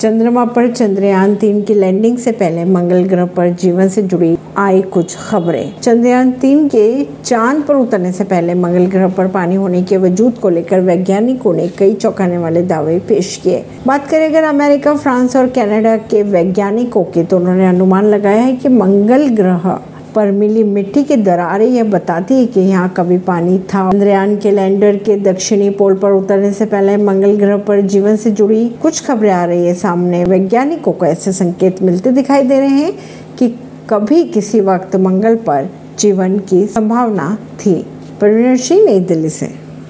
चंद्रमा पर चंद्रयान तीन की लैंडिंग से पहले मंगल ग्रह पर जीवन से जुड़ी आई कुछ खबरें। चंद्रयान तीन के चाँद पर उतरने से पहले मंगल ग्रह पर पानी होने के वजूद को लेकर वैज्ञानिकों ने कई चौंकाने वाले दावे पेश किए। बात करें अगर अमेरिका, फ्रांस और कनाडा के वैज्ञानिकों के तो उन्होंने अनुमान लगाया है कि मंगल ग्रह पर मिली मिट्टी की दरारें यह बताती है कि यहाँ कभी पानी था। चंद्रयान के लैंडर के दक्षिणी पोल पर उतरने से पहले मंगल ग्रह पर जीवन से जुड़ी कुछ खबरें आ रही है सामने। वैज्ञानिकों को ऐसे संकेत मिलते दिखाई दे रहे हैं कि कभी किसी वक्त मंगल पर जीवन की संभावना थी। परवीन सिंह, नई दिल्ली से।